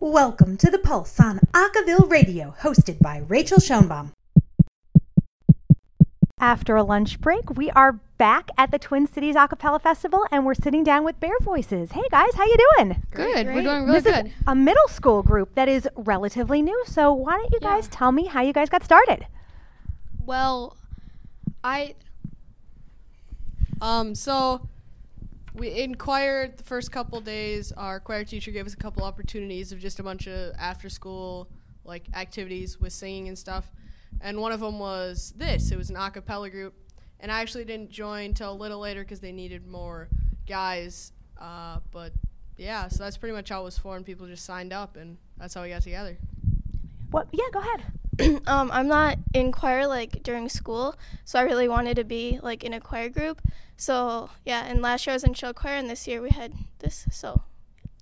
Welcome to The Pulse on Acaville Radio, hosted by Rachael Schoenbaum. After a lunch break, we are back at the Twin Cities Acapella Festival and we're sitting down with Bear Voices. Hey guys, how you doing? Good. We're doing really this good. is a middle school group that is relatively new. So why don't you guys tell me how you guys got started? Well, I Um, so we in choir the first couple days, our choir teacher gave us a couple opportunities of just a bunch of after school like activities with singing and stuff. And one of them was this. It was an a cappella group, and I actually didn't join till a little later because they needed more guys. Uh, but yeah, so that's pretty much how it was formed. People just signed up, and that's how we got together. What yeah, go ahead. um, I'm not in choir like during school, so I really wanted to be like in a choir group. So yeah, and last year I was in show choir, and this year we had this. So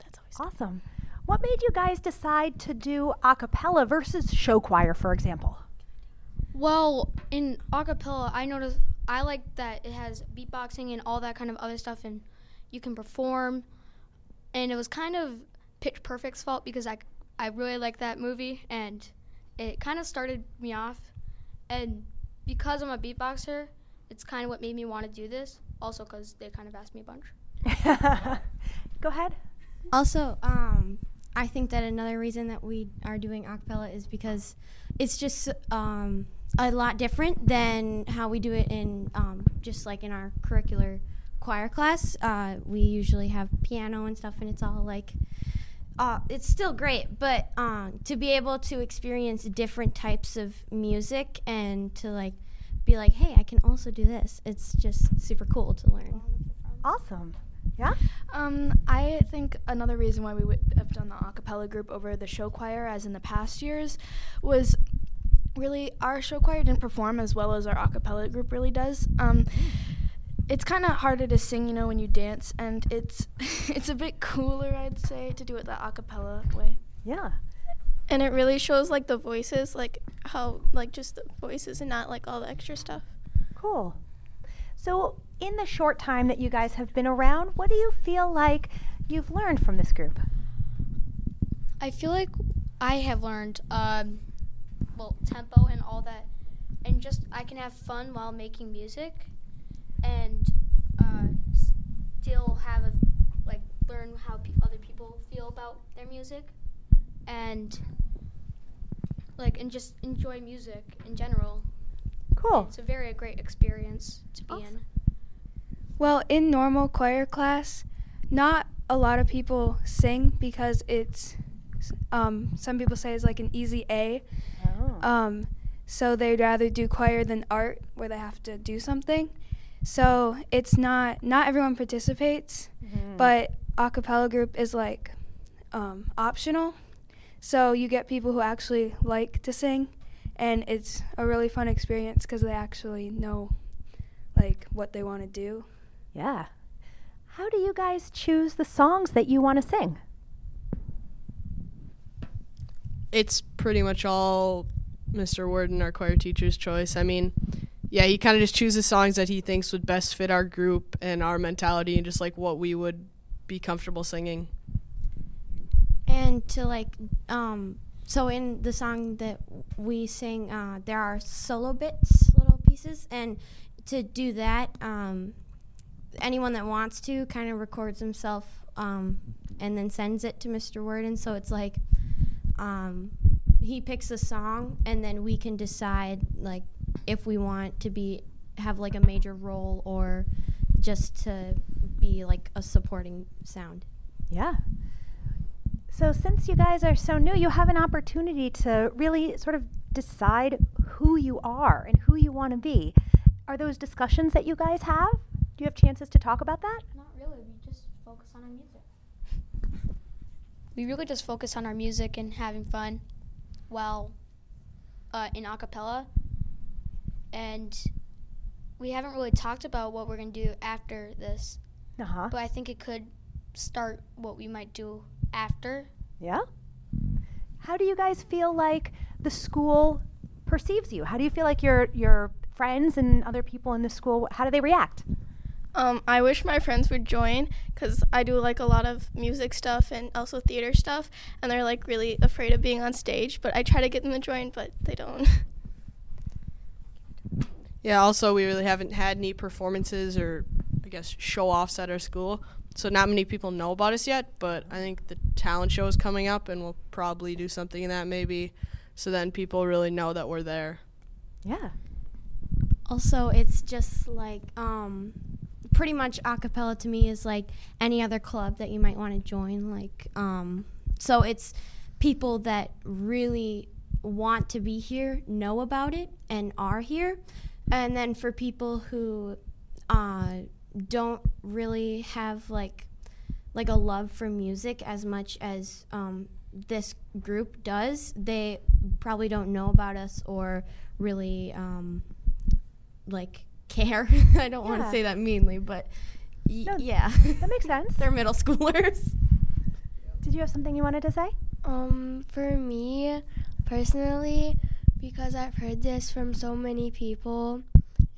that's always Awesome. What made you guys decide to do a cappella versus show choir, for example? Well, in acapella, I noticed I like that it has beatboxing and all that kind of other stuff, and you can perform. And it was kind of Pitch Perfect's fault because I I really like that movie, and it kind of started me off. And because I'm a beatboxer, it's kind of what made me want to do this. Also, because they kind of asked me a bunch. go ahead. Also, um, I think that another reason that we are doing acapella is because it's just um, a lot different than how we do it in um, just like in our curricular choir class. Uh, we usually have piano and stuff, and it's all like. Uh, it's still great, but um, to be able to experience different types of music and to like be like, hey, I can also do this. It's just super cool to learn. Awesome. Yeah? Um, I think another reason why we would have done the a cappella group over the show choir, as in the past years, was really our show choir didn't perform as well as our a cappella group really does. Um, it's kind of harder to sing, you know, when you dance, and it's it's a bit cooler, I'd say, to do it the a cappella way. Yeah. and it really shows like the voices, like how like just the voices and not like all the extra stuff. Cool. So, in the short time that you guys have been around, what do you feel like you've learned from this group? I feel like I have learned, um, well, tempo and all that, and just I can have fun while making music, and uh, still have a like learn how pe- other people feel about their music, and like and just enjoy music in general. Cool. It's a very great experience to be in. Well, in normal choir class, not a lot of people sing because it's, um, some people say it's like an easy A. Oh. Um, so they'd rather do choir than art, where they have to do something. So it's not not everyone participates, but a cappella group is like um, optional. So you get people who actually like to sing, and it's a really fun experience because they actually know like what they want to do. Yeah. How do you guys choose the songs that you want to sing? It's pretty much all Mr. Warden, our choir teacher's choice. I mean, yeah, he kind of just chooses songs that he thinks would best fit our group and our mentality and just like what we would be comfortable singing. and to like um so in the song that we sing uh there are solo bits little pieces and to do that um anyone that wants to kind of records himself um and then sends it to Mr. Worden so it's like um he picks a song and then we can decide like if we want to be have like a major role or just to be like a supporting sound Yeah. So, since you guys are so new, you have an opportunity to really sort of decide who you are and who you want to be. Are those discussions that you guys have? Do you have chances to talk about that? Not really. We just focus on our music. We really just focus on our music and having fun while uh, in acapella. And we haven't really talked about what we're going to do after this, Uh huh. but I think it could start what we might do after. Yeah. How do you guys feel like the school perceives you? How do you feel like your your friends and other people in the school? How do they react? Um, I wish my friends would join because I do like a lot of music stuff and also theater stuff, and they're like really afraid of being on stage. But I try to get them to join, but they don't. Yeah, also, we really haven't had any performances or, I guess, show offs at our school. So, not many people know about us yet, but I think the talent show is coming up, and we'll probably do something in that maybe. So then people really know that we're there. Yeah. Also, it's just like um, pretty much acapella to me is like any other club that you might want to join. Like, um, so it's people that really want to be here, know about it, and are here. And then for people who uh, don't really have like like a love for music as much as um, this group does, they probably don't know about us or really um, like care. I don't want to say that meanly, but y- No, yeah, That makes sense. they're middle schoolers. Did you have something you wanted to say? Um, for me personally, because I've heard this from so many people,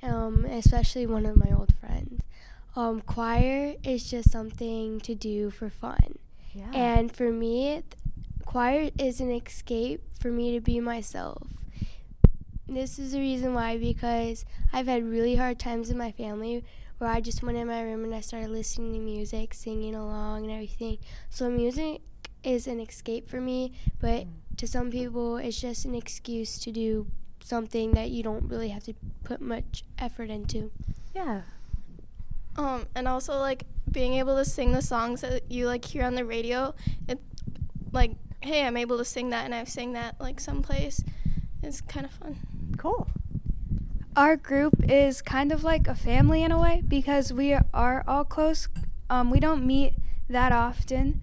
um, especially one of my old friends, um, choir is just something to do for fun. Yeah. And for me, choir is an escape for me to be myself. This is the reason why, because I've had really hard times in my family where I just went in my room and I started listening to music, singing along, and everything. So, music is an escape for me, but to some people, it's just an excuse to do something that you don't really have to put much effort into. yeah. Um, and also like being able to sing the songs that you like hear on the radio. It like, hey, I'm able to sing that, and I've sang that like someplace. It's kind of fun. Cool. Our group is kind of like a family in a way because we are all close. Um, we don't meet that often,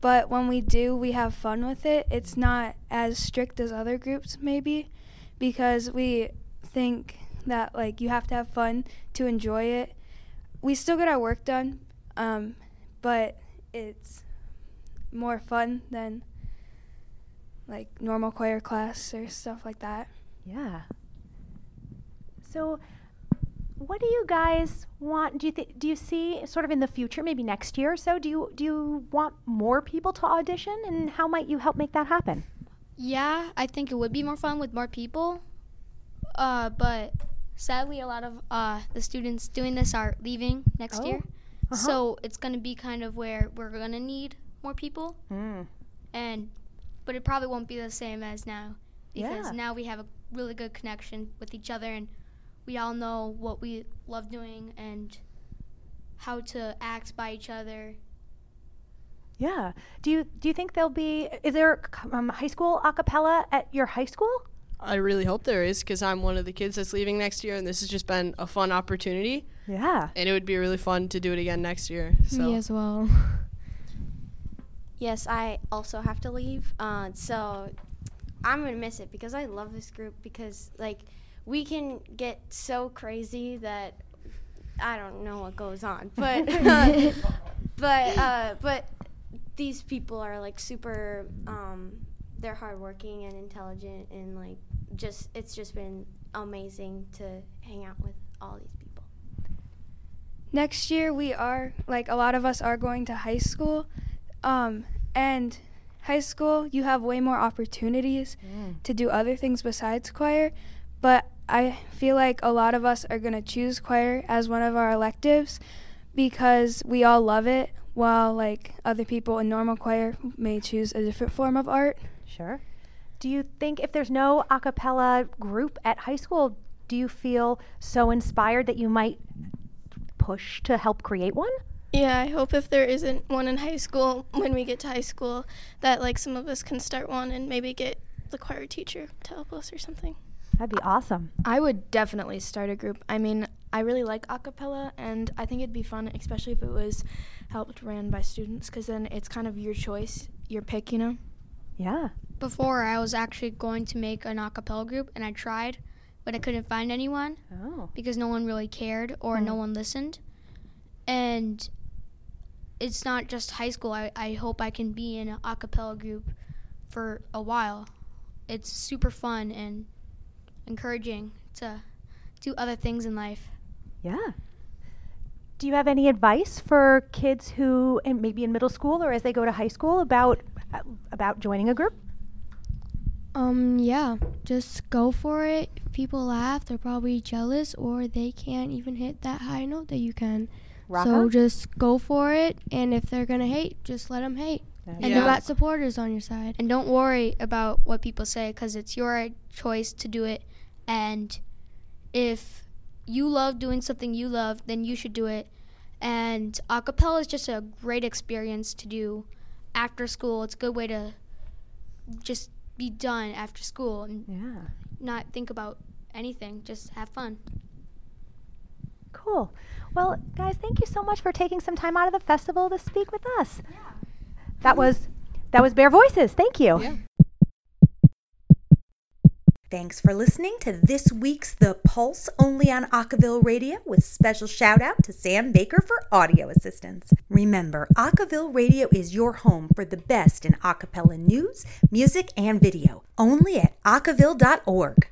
but when we do, we have fun with it. It's not as strict as other groups, maybe, because we think that like you have to have fun to enjoy it. We still get our work done, um, but it's more fun than like normal choir class or stuff like that. Yeah. So, what do you guys want? Do you th- do you see sort of in the future, maybe next year or so? Do you do you want more people to audition, and how might you help make that happen? Yeah, I think it would be more fun with more people. Uh, but sadly, a lot of uh, the students doing this are leaving next Oh, year. uh-huh. So it's gonna be kind of where we're gonna need more people, Mm. and but it probably won't be the same as now because Yeah. now we have a really good connection with each other, and we all know what we love doing and how to act by each other. Yeah. Do you do you think there'll be? Is there um, high school a cappella at your high school? I really hope there is because I'm one of the kids that's leaving next year, and this has just been a fun opportunity. Yeah. And it would be really fun to do it again next year. So. Me as well. Yes, I also have to leave. Uh, so I'm gonna miss it because I love this group because like we can get so crazy that I don't know what goes on, but but uh, but these people are like super. Um, they're hardworking and intelligent and like just it's just been amazing to hang out with all these people. next year we are like a lot of us are going to high school um, and high school you have way more opportunities to do other things besides choir but i feel like a lot of us are going to choose choir as one of our electives because we all love it while like other people in normal choir may choose a different form of art Sure. Do you think if there's no a cappella group at high school, do you feel so inspired that you might push to help create one? Yeah, I hope if there isn't one in high school, when we get to high school, that like some of us can start one and maybe get the choir teacher to help us or something. That'd be awesome. I would definitely start a group. I mean, I really like a cappella, and I think it'd be fun, especially if it was helped ran by students, because then it's kind of your choice, your pick, you know? Yeah. Before, I was actually going to make an a cappella group, and I tried, but I couldn't find anyone. Oh. because no one really cared or mm-hmm. no one listened. And it's not just high school. I, I hope I can be in an a cappella group for a while. It's super fun and encouraging to do other things in life. Yeah. do you have any advice for kids who, and maybe in middle school or as they go to high school, about uh, about joining a group? Um, yeah, just go for it. If people laugh, they're probably jealous or they can't even hit that high note that you can. Rocco? So just go for it, and if they're gonna hate, just let them hate. And you Yeah. got supporters on your side. And don't worry about what people say because it's your choice to do it. And if you love doing something you love, then you should do it. And acapella is just a great experience to do after school. It's a good way to just be done after school and Yeah. not think about anything. Just have fun. Cool. Well, guys, thank you so much for taking some time out of the festival to speak with us. Yeah. That was that was Bear Voices. Thank you. Yeah. Thanks for listening to this week's The Pulse only on Acaville Radio with special shout out to Sam Baker for audio assistance. Remember, Acaville Radio is your home for the best in acapella news, music, and video, only at acaville.org.